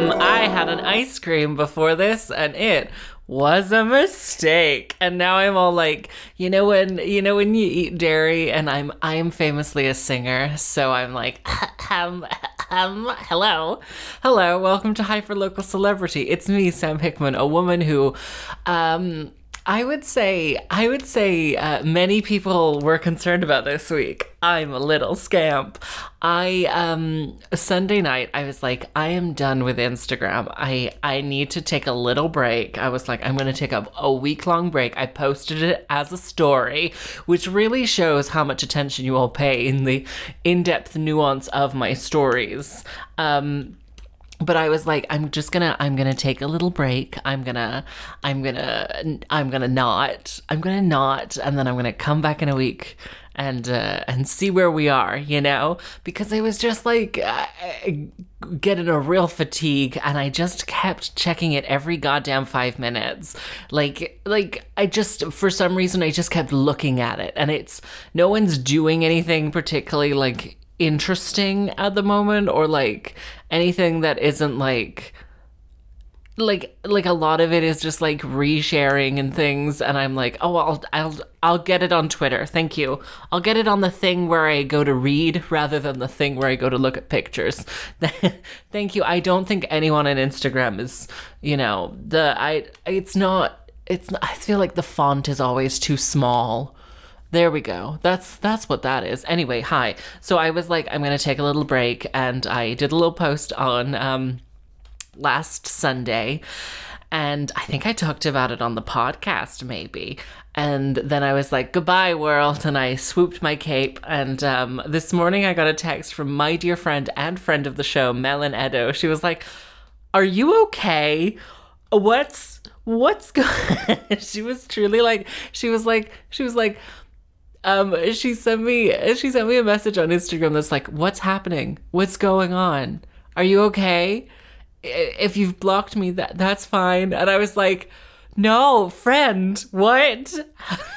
um, I had an ice cream before this and it was a mistake. And now I'm all like, you know when you know when you eat dairy and I'm I'm famously a singer, so I'm like um um hello. Hello, welcome to Hyper Local Celebrity. It's me, Sam Hickman, a woman who um I would say I would say uh, many people were concerned about this week. I'm a little scamp. I um Sunday night I was like I am done with Instagram. I I need to take a little break. I was like I'm going to take a, a week long break. I posted it as a story, which really shows how much attention you all pay in the in-depth nuance of my stories. Um but I was like, I'm just gonna, I'm gonna take a little break. I'm gonna, I'm gonna, I'm gonna not, I'm gonna not, and then I'm gonna come back in a week and uh, and see where we are, you know, because I was just like uh, getting a real fatigue, and I just kept checking it every goddamn five minutes. Like, like I just for some reason I just kept looking at it, and it's no one's doing anything particularly like interesting at the moment or like anything that isn't like like like a lot of it is just like resharing and things and I'm like oh I'll I'll I'll get it on Twitter. Thank you. I'll get it on the thing where I go to read rather than the thing where I go to look at pictures. Thank you. I don't think anyone on Instagram is you know the I it's not it's I feel like the font is always too small there we go. That's that's what that is. Anyway, hi. So I was like, I'm gonna take a little break, and I did a little post on um, last Sunday, and I think I talked about it on the podcast, maybe. And then I was like, goodbye, world. And I swooped my cape. And um, this morning I got a text from my dear friend and friend of the show, Melon Edo. She was like, Are you okay? What's what's going she was truly like she was like she was like um she sent me she sent me a message on Instagram that's like what's happening? What's going on? Are you okay? If you've blocked me that that's fine. And I was like no friend what?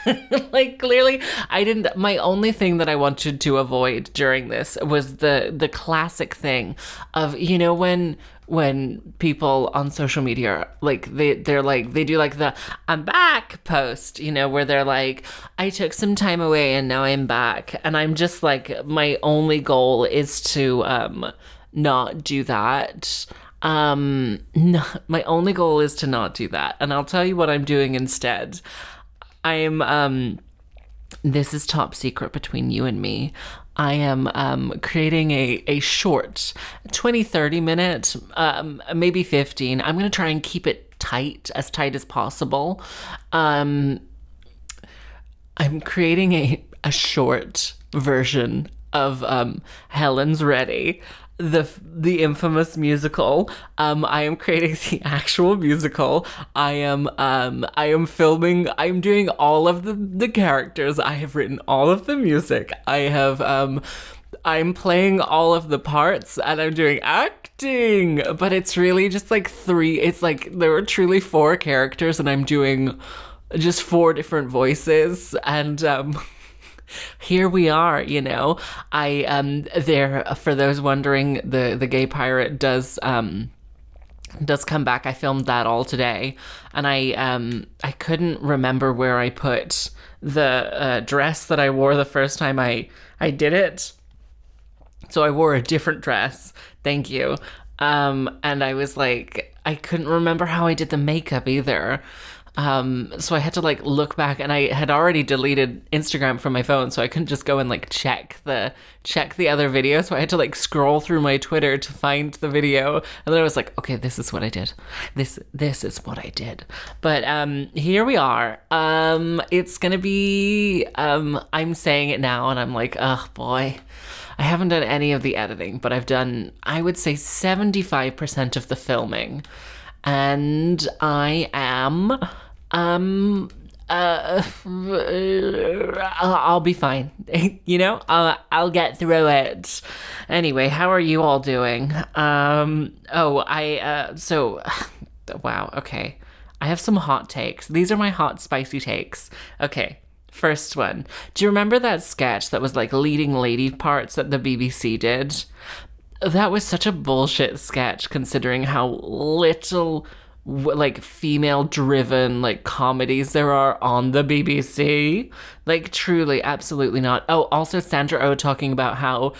Like clearly i didn't my only thing that i wanted to avoid during this was the the classic thing of you know when when people on social media like they they're like they do like the I'm back post, you know, where they're like I took some time away and now I'm back and I'm just like my only goal is to um not do that. Um no, my only goal is to not do that. And I'll tell you what I'm doing instead. I'm um this is top secret between you and me. I am um, creating a, a short 20, 30 minute, um, maybe 15. I'm going to try and keep it tight, as tight as possible. Um, I'm creating a, a short version of um, Helen's Ready the the infamous musical. Um, I am creating the actual musical. I am um, I am filming. I'm doing all of the the characters. I have written all of the music. I have um, I'm playing all of the parts and I'm doing acting. But it's really just like three. It's like there were truly four characters, and I'm doing just four different voices and um here we are, you know. I um there for those wondering, the the gay pirate does um does come back. I filmed that all today, and I um I couldn't remember where I put the uh, dress that I wore the first time I I did it. So I wore a different dress. Thank you. Um and I was like I couldn't remember how I did the makeup either. Um, so I had to like look back and I had already deleted Instagram from my phone, so I couldn't just go and like check the check the other video. So I had to like scroll through my Twitter to find the video. And then I was like, okay, this is what I did. This this is what I did. But um here we are. Um it's gonna be um I'm saying it now and I'm like, oh boy. I haven't done any of the editing, but I've done I would say 75% of the filming. And I am um uh, I'll be fine. you know, I'll, I'll get through it. Anyway, how are you all doing? Um, oh, I, uh, so, wow, okay. I have some hot takes. These are my hot, spicy takes. Okay, First one. Do you remember that sketch that was like leading lady parts that the BBC did? That was such a bullshit sketch considering how little like female driven like comedies there are on the BBC. Like truly absolutely not. Oh, also Sandra O oh talking about how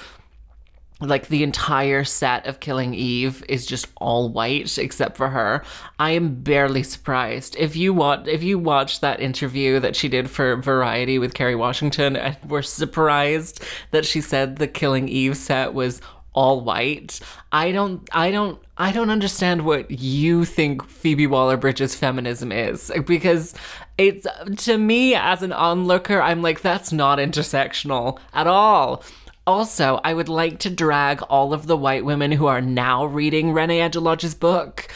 like the entire set of Killing Eve is just all white except for her. I am barely surprised. If you want if you watch that interview that she did for Variety with Kerry Washington and were surprised that she said the Killing Eve set was all white. I don't I don't I don't understand what you think Phoebe Waller-Bridge's feminism is because it's to me as an onlooker I'm like that's not intersectional at all. Also, I would like to drag all of the white women who are now reading Reni Eddo-Lodge's book.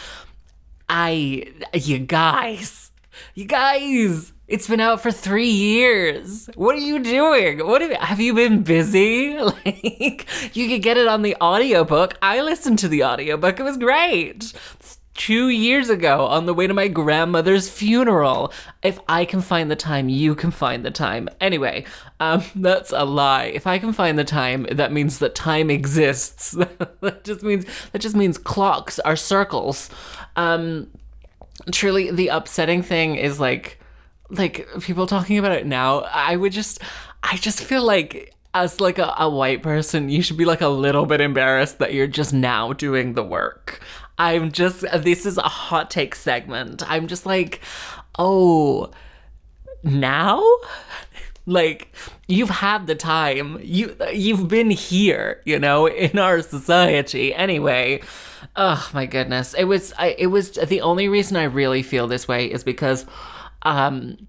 I, you guys, you guys, it's been out for three years. What are you doing? What have, have you been busy? Like, you could get it on the audiobook. I listened to the audiobook. It was great two years ago on the way to my grandmother's funeral. If I can find the time, you can find the time. Anyway, um, that's a lie. If I can find the time, that means that time exists. that just means that just means clocks are circles. Um, truly, the upsetting thing is like, like people talking about it now. I would just, I just feel like as like a, a, white person, you should be like a little bit embarrassed that you're just now doing the work. I'm just, this is a hot take segment. I'm just like, oh, now? like you've had the time you you've been here you know in our society anyway oh my goodness it was I, it was the only reason i really feel this way is because um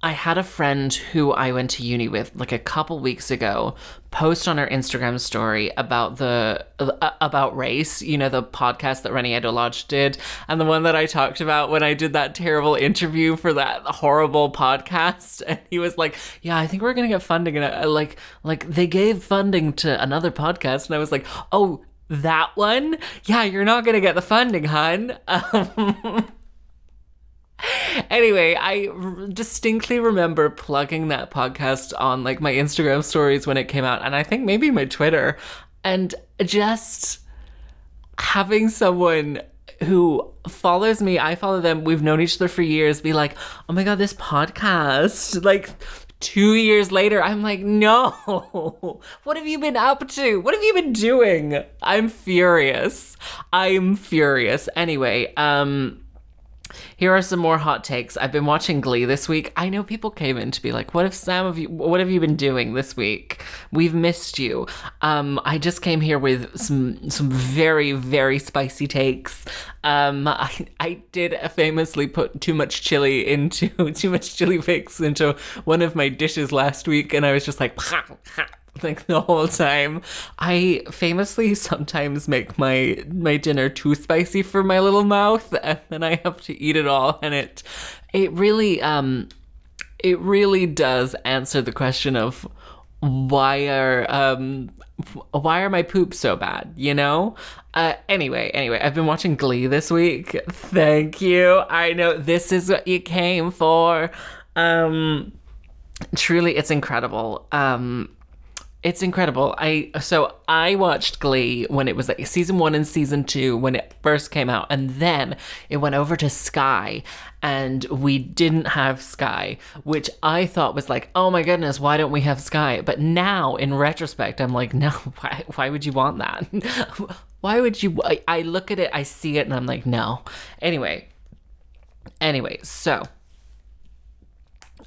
I had a friend who I went to uni with like a couple weeks ago post on her Instagram story about the uh, about race, you know, the podcast that Reni Eddo-Lodge did, and the one that I talked about when I did that terrible interview for that horrible podcast. And he was like, "Yeah, I think we're gonna get funding." And I, like, like they gave funding to another podcast, and I was like, "Oh, that one? Yeah, you're not gonna get the funding, hun." Um, anyway, I r- distinctly remember plugging that podcast on like my Instagram stories when it came out, and I think maybe my Twitter, and just having someone who follows me, I follow them, we've known each other for years, be like, oh my God, this podcast. Like, two years later, I'm like, no, what have you been up to? What have you been doing? I'm furious. I'm furious. Anyway, um, here are some more hot takes. I've been watching Glee this week. I know people came in to be like, "What if Sam of you? What have you been doing this week? We've missed you." Um, I just came here with some some very very spicy takes. Um, I I did famously put too much chili into too much chili flakes into one of my dishes last week, and I was just like. like the whole time. I famously sometimes make my my dinner too spicy for my little mouth and then I have to eat it all and it it really um it really does answer the question of why are um why are my poops so bad, you know? Uh anyway, anyway, I've been watching Glee this week. Thank you. I know this is what you came for. Um truly it's incredible. Um it's incredible. I so I watched Glee when it was like season one and season two when it first came out, and then it went over to Sky, and we didn't have Sky, which I thought was like, oh my goodness, why don't we have Sky? But now, in retrospect, I'm like, no, why? Why would you want that? why would you? I, I look at it, I see it, and I'm like, no. Anyway, anyway, so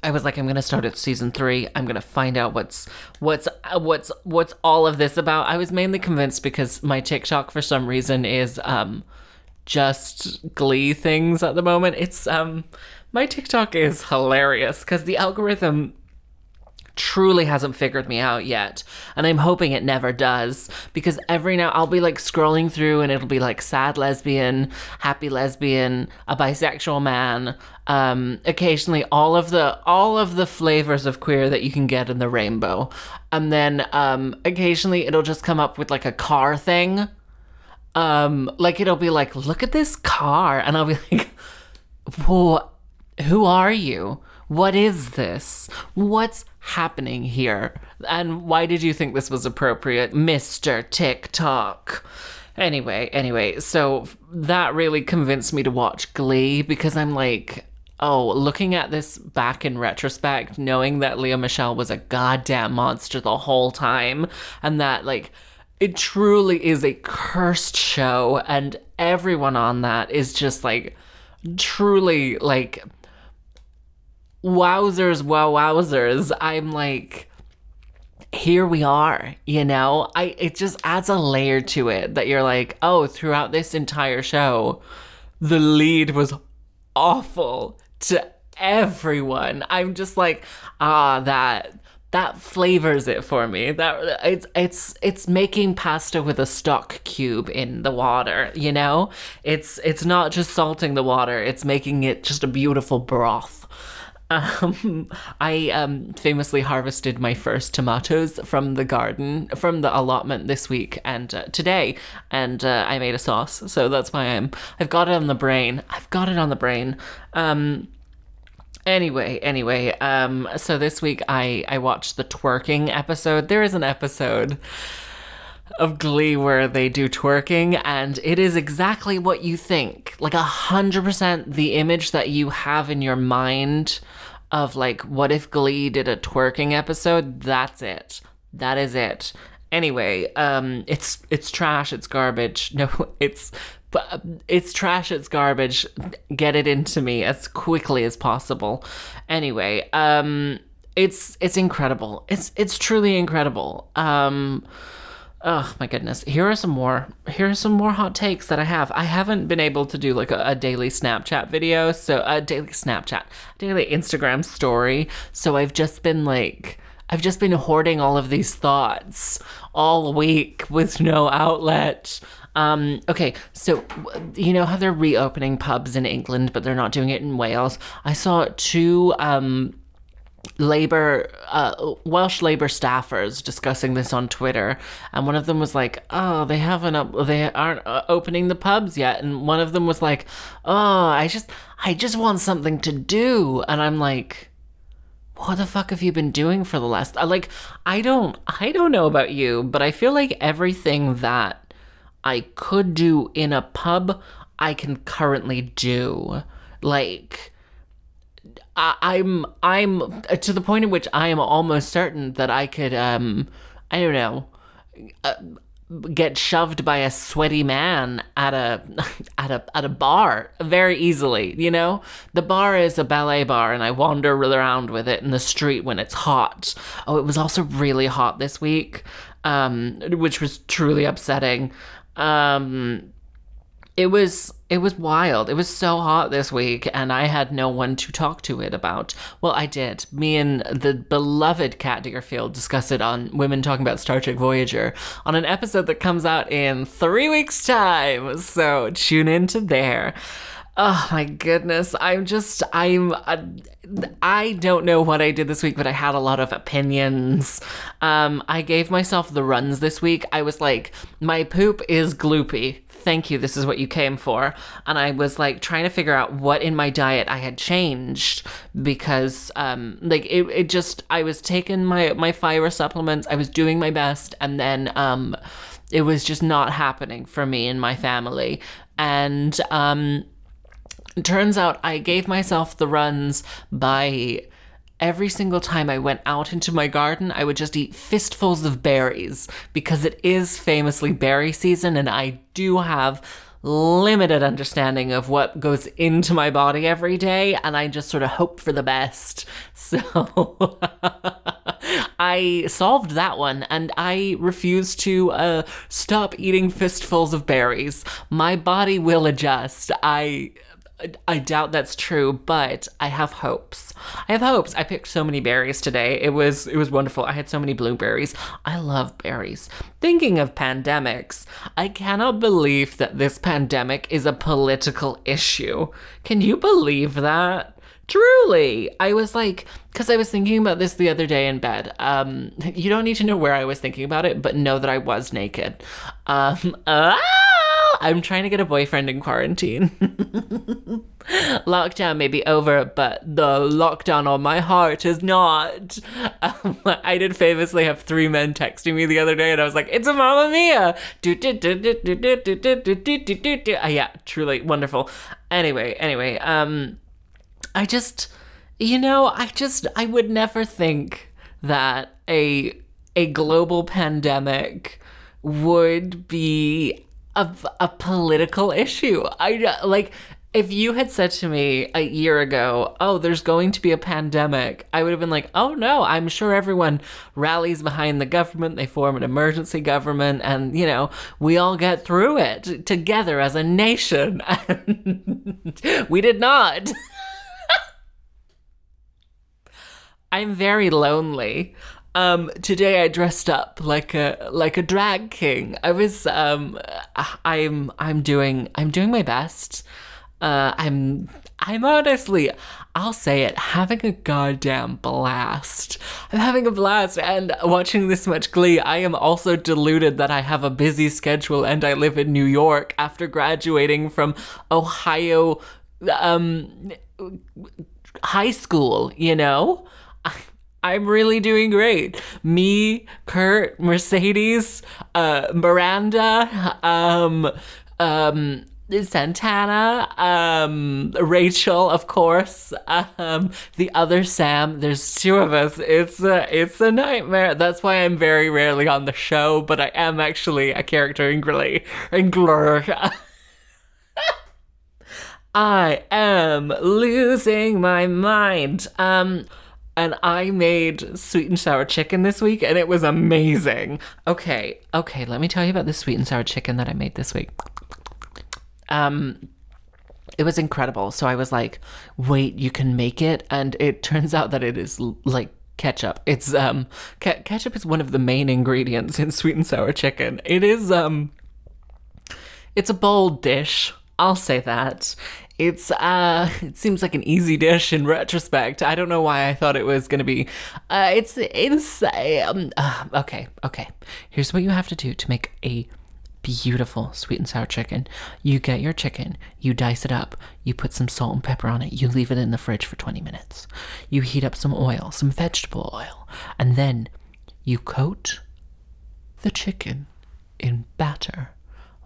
I was like, I'm gonna start at season three. I'm gonna find out what's what's what's what's all of this about. I was mainly convinced because my TikTok for some reason is um just glee things at the moment. It's um my TikTok is hilarious because the algorithm truly hasn't figured me out yet. And I'm hoping it never does because every now I'll be like scrolling through and it'll be like sad lesbian, happy lesbian, a bisexual man, um occasionally all of the all of the flavors of queer that you can get in the rainbow. And then um occasionally it'll just come up with like a car thing. Um like it'll be like look at this car and I'll be like, "Whoa, who are you?" What is this? What's happening here? And why did you think this was appropriate, Mr. TikTok? Anyway, anyway, so that really convinced me to watch Glee because I'm like, oh, looking at this back in retrospect, knowing that Lea Michele was a goddamn monster the whole time, and that, like, it truly is a cursed show, and everyone on that is just like truly like wowzers, wow, wowzers. I'm like, here we are, you know? I it just adds a layer to it that you're like, oh, throughout this entire show, the lead was awful to everyone. I'm just like, ah, that that flavors it for me. That it's it's it's making pasta with a stock cube in the water, you know? It's it's not just salting the water, it's making it just a beautiful broth. Um, I um, famously harvested my first tomatoes from the garden, from the allotment this week and uh, today, and uh, I made a sauce. So that's why I'm. I've got it on the brain. I've got it on the brain. Um, Anyway, anyway, um, so this week I I watched the twerking episode. There is an episode of Glee where they do twerking, and it is exactly what you think. Like a hundred percent the image that you have in your mind of like, what if Glee did a twerking episode? That's it. That is it. Anyway, um, it's it's trash. It's garbage. No, it's but it's trash, it's garbage. Get it into me as quickly as possible. Anyway, um it's it's incredible. It's it's truly incredible. Um Oh my goodness. Here are some more. Here are some more hot takes that I have. I haven't been able to do like a, a, daily Snapchat video, so a daily Snapchat, daily Instagram story. So I've just been like I've just been hoarding all of these thoughts all week with no outlet. Um, okay, so you know how they're reopening pubs in England, but they're not doing it in Wales. I saw two um, labor uh, welsh labor staffers discussing this on twitter and one of them was like oh they haven't up they aren't uh, opening the pubs yet and one of them was like oh i just i just want something to do and i'm like what the fuck have you been doing for the last like i don't i don't know about you but i feel like everything that I could do in a pub, I can currently do. Like, I, I'm I'm to the point in which I am almost certain that I could um I don't know uh, get shoved by a sweaty man at a at a at a bar very easily you know? The bar is a ballet bar and i wander around with it in the street when it's hot. Oh it was also really hot this week um which was truly upsetting. Um, it was it was wild. It was so hot this week, and I had no one to talk to it about. Well, I did. Me and the beloved Kat Deerfield discussed it on Women Talking About Star Trek Voyager on an episode that comes out in three weeks' time. So tune into there. Oh my goodness. I'm just, I'm, uh, I don't know what I did this week, but I had a lot of opinions. Um, I gave myself the runs this week. I was like, my poop is gloopy. Thank you. This is what you came for. And I was like trying to figure out what in my diet I had changed because, um, like it, it just, I was taking my, my fiber supplements. I was doing my best. And then, um, it was just not happening for me and my family. And, um, turns out I gave myself the runs by every single time I went out into my garden, I would just eat fistfuls of berries because it is famously berry season and I do have limited understanding of what goes into my body every day and I just sort of hope for the best. So I solved that one and I refuse to uh, stop eating fistfuls of berries. My body will adjust. I I doubt that's true, but I have hopes. I have hopes. I picked so many berries today. It was it was wonderful. I had so many blueberries. I love berries. Thinking of pandemics, I cannot believe that this pandemic is a political issue. Can you believe that? Truly, I was like, because I was thinking about this the other day in bed. Um, you don't need to know where I was thinking about it, but know that I was naked. Um, ah! I'm trying to get a boyfriend in quarantine. lockdown may be over, but the lockdown on my heart is not. Um, I did famously have three men texting me the other day, and I was like, "It's a Mamma Mia!" Yeah, truly wonderful. Anyway, anyway, um, I just, you know, I just, I would never think that a a global pandemic would be a, a political issue. I like if you had said to me a year ago, "Oh, there's going to be a pandemic," I would have been like, "Oh no, I'm sure everyone rallies behind the government. They form an emergency government, and you know, we all get through it together as a nation." we did not. I'm very lonely. Um, today I dressed up like a like a drag king. I was um, I'm I'm doing I'm doing my best. Uh, I'm I'm honestly, I'll say it, having a goddamn blast. I'm having a blast and watching this much Glee. I am also deluded that I have a busy schedule and I live in New York after graduating from Ohio um high school, you know? I'm really doing great. Me, Kurt, Mercedes, uh, Miranda, um, um, Santana, um, Rachel, of course, um, the other Sam. There's two of us. It's a, it's a nightmare. That's why I'm very rarely on the show, but I am actually a character in Glee. Glur. I am losing my mind. Um, and I made sweet and sour chicken this week and it was amazing. Okay, okay, let me tell you about the sweet and sour chicken that I made this week. Um it was incredible. So I was like, "Wait, you can make it?" And it turns out that it is like ketchup. It's um ke- ketchup is one of the main ingredients in sweet and sour chicken. It is um it's a bold dish. I'll say that. It's uh it seems like an easy dish in retrospect. I don't know why I thought it was to be uh it's it's um, uh, okay, okay. Here's what you have to do to make a beautiful sweet and sour chicken. You get your chicken, you dice it up, you put some salt and pepper on it, you leave it in the fridge for 20 minutes. You heat up some oil, some vegetable oil, and then you coat the chicken in batter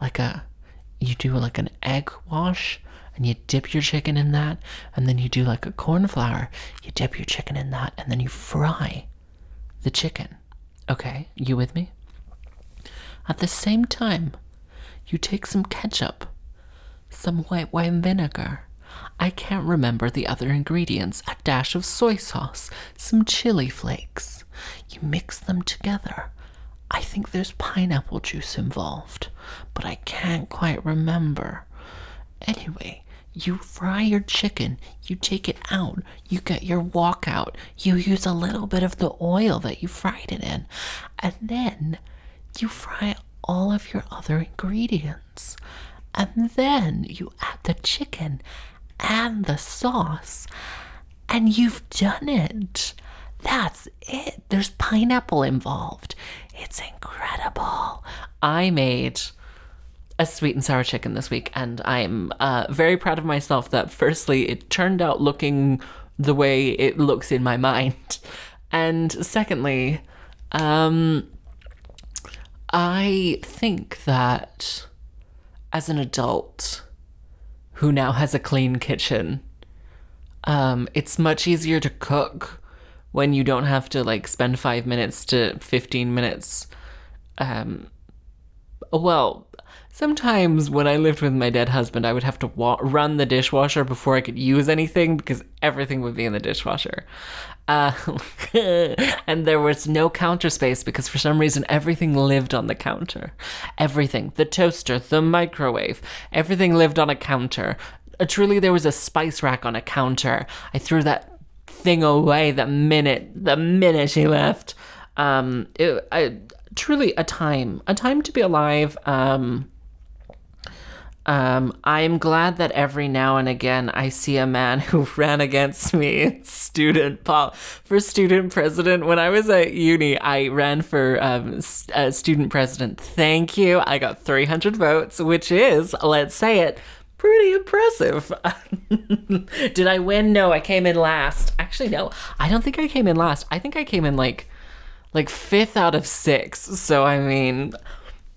like a you do like an egg wash and you dip your chicken in that and then you do like a corn flour you dip your chicken in that and then you fry the chicken okay you with me at the same time you take some ketchup some white wine vinegar I can't remember the other ingredients. A dash of soy sauce, some chili flakes. You mix them together. I think there's pineapple juice involved, but I can't quite remember. Anyway, you fry your chicken, you take it out, you get your wok out, you use a little bit of the oil that you fried it in, and then you fry all of your other ingredients. And then you add the chicken and the sauce, and you've done it. That's it. There's pineapple involved. It's incredible. I made a sweet and sour chicken this week, and I'm uh, very proud of myself that, firstly, it turned out looking the way it looks in my mind. And secondly, um, I think that as an adult who now has a clean kitchen, um, it's much easier to cook when you don't have to like spend five minutes to 15 minutes. Um, well, sometimes when I lived with my dead husband, I would have to wa- run the dishwasher before I could use anything because everything would be in the dishwasher. Uh, and there was no counter space because for some reason everything lived on the counter. Everything. The toaster, the microwave, everything lived on a counter. Uh, truly, there was a spice rack on a counter. I threw that thing away the minute the minute she left. Um, it, I, truly a time, a time to be alive. Um, Um, I'm glad that every now and again I see a man who ran against me student pol- for student president. When I was at uni, I ran for um, uh, student president. Thank you. I got 300 votes, which is, let's say it, pretty impressive. Did I win? No, I came in last. Actually, no, I don't think I came in last. I think I came in like like fifth out of six. So I mean,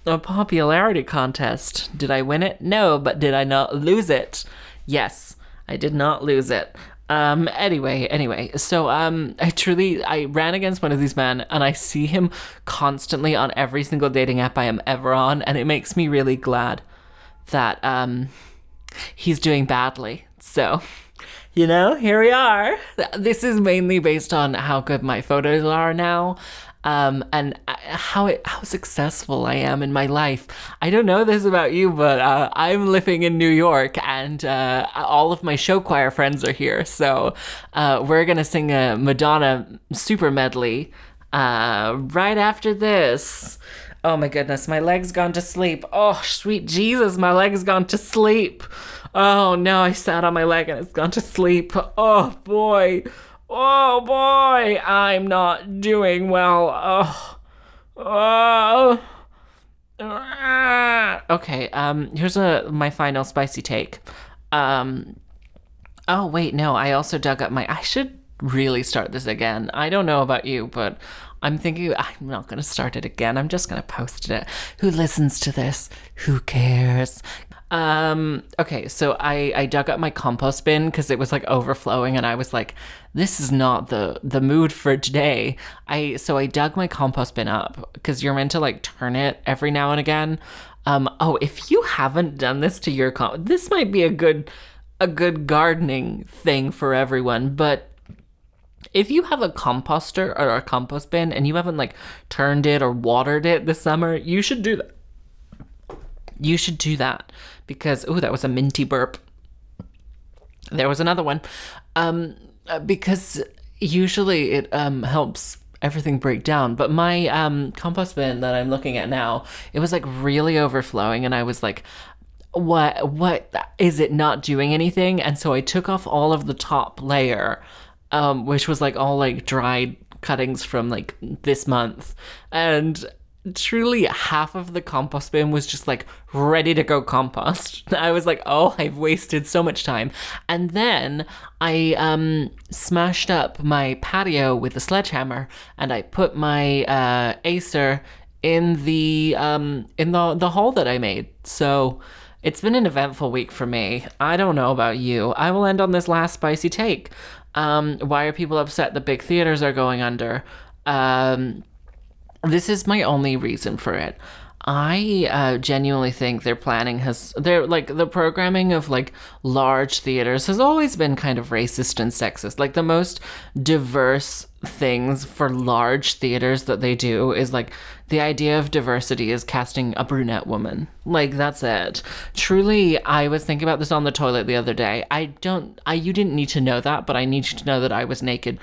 a popularity contest. Did I win it? No, but did I not lose it? Yes, I did not lose it. Um, anyway, anyway, so, um, I truly, I ran against one of these men and I see him constantly on every single dating app I am ever on. And it makes me really glad that, um, he's doing badly. So, you know, here we are. This is mainly based on how good my photos are now um, and how it, how successful I am in my life. I don't know this about you, but uh, I'm living in New York, and uh, all of my show choir friends are here. So uh, we're gonna sing a Madonna super medley uh, right after this. Oh my goodness, my leg's gone to sleep. Oh, sweet Jesus, my leg's gone to sleep. Oh no, I sat on my leg and it's gone to sleep. Oh boy. Oh boy, I'm not doing well. Oh. Oh. Okay, um here's a my final spicy take. Um Oh wait, no, I also dug up my I should really start this again. I don't know about you, but I'm thinking I'm not going to start it again. I'm just going to post it. Who listens to this? Who cares? Um, okay, so I, I dug up my compost bin because it was like overflowing and I was like, this is not the the mood for today. I so I dug my compost bin up because you're meant to like turn it every now and again. Um, oh, if you haven't done this to your com this might be a good a good gardening thing for everyone, but if you have a composter or a compost bin and you haven't like turned it or watered it this summer, you should do that. You should do that because oh, that was a minty burp. There was another one. Um, uh, because usually it um helps everything break down. But my um compost bin that I'm looking at now, it was like really overflowing, and I was like, what what is it not doing anything? And so I took off all of the top layer, um, which was like all like dried cuttings from like this month, and truly half of the compost bin was just like ready to go compost. I was like, oh, I've wasted so much time. And then I um, smashed up my patio with a sledgehammer and I put my uh, Acer in the um, in the the hole that I made. So it's been an eventful week for me. I don't know about you. I will end on this last spicy take. Um, why are people upset that big theaters are going under? Um, this is my only reason for it. I uh, genuinely think their planning has, they're like the programming of like large theaters has always been kind of racist and sexist. Like the most diverse things for large theaters that they do is like the idea of diversity is casting a brunette woman. Like that's it. Truly, I was thinking about this on the toilet the other day. I don't, I, you didn't need to know that, but I need you to know that I was naked.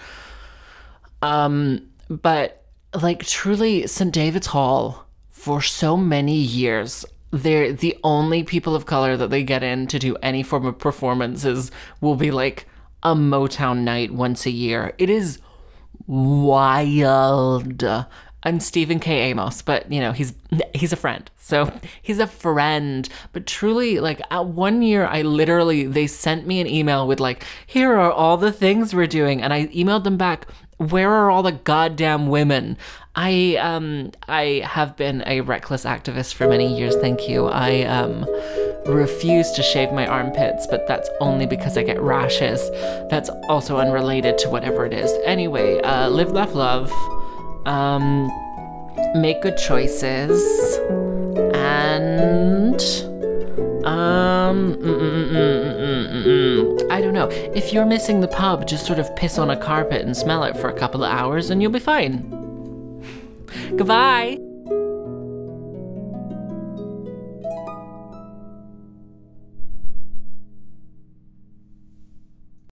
Um, but like truly St. David's Hall for so many years they're the only people of color that they get in to do any form of performances will be like a Motown night once a year. It is wild. I'm Stephen K. Amos, but you know he's he's a friend, so he's a friend. But truly, like at one year, I literally they sent me an email with like, "Here are all the things we're doing," and I emailed them back where are all the goddamn women? I um I have been a reckless activist for many years, thank you. I um refuse to shave my armpits, but that's only because I get rashes. That's also unrelated to whatever it is. Anyway, uh live laugh love. Um make good choices and um, mm mm mm, I don't know. If you're missing the pub, just sort of piss on a carpet and smell it for a couple of hours and you'll be fine. Goodbye.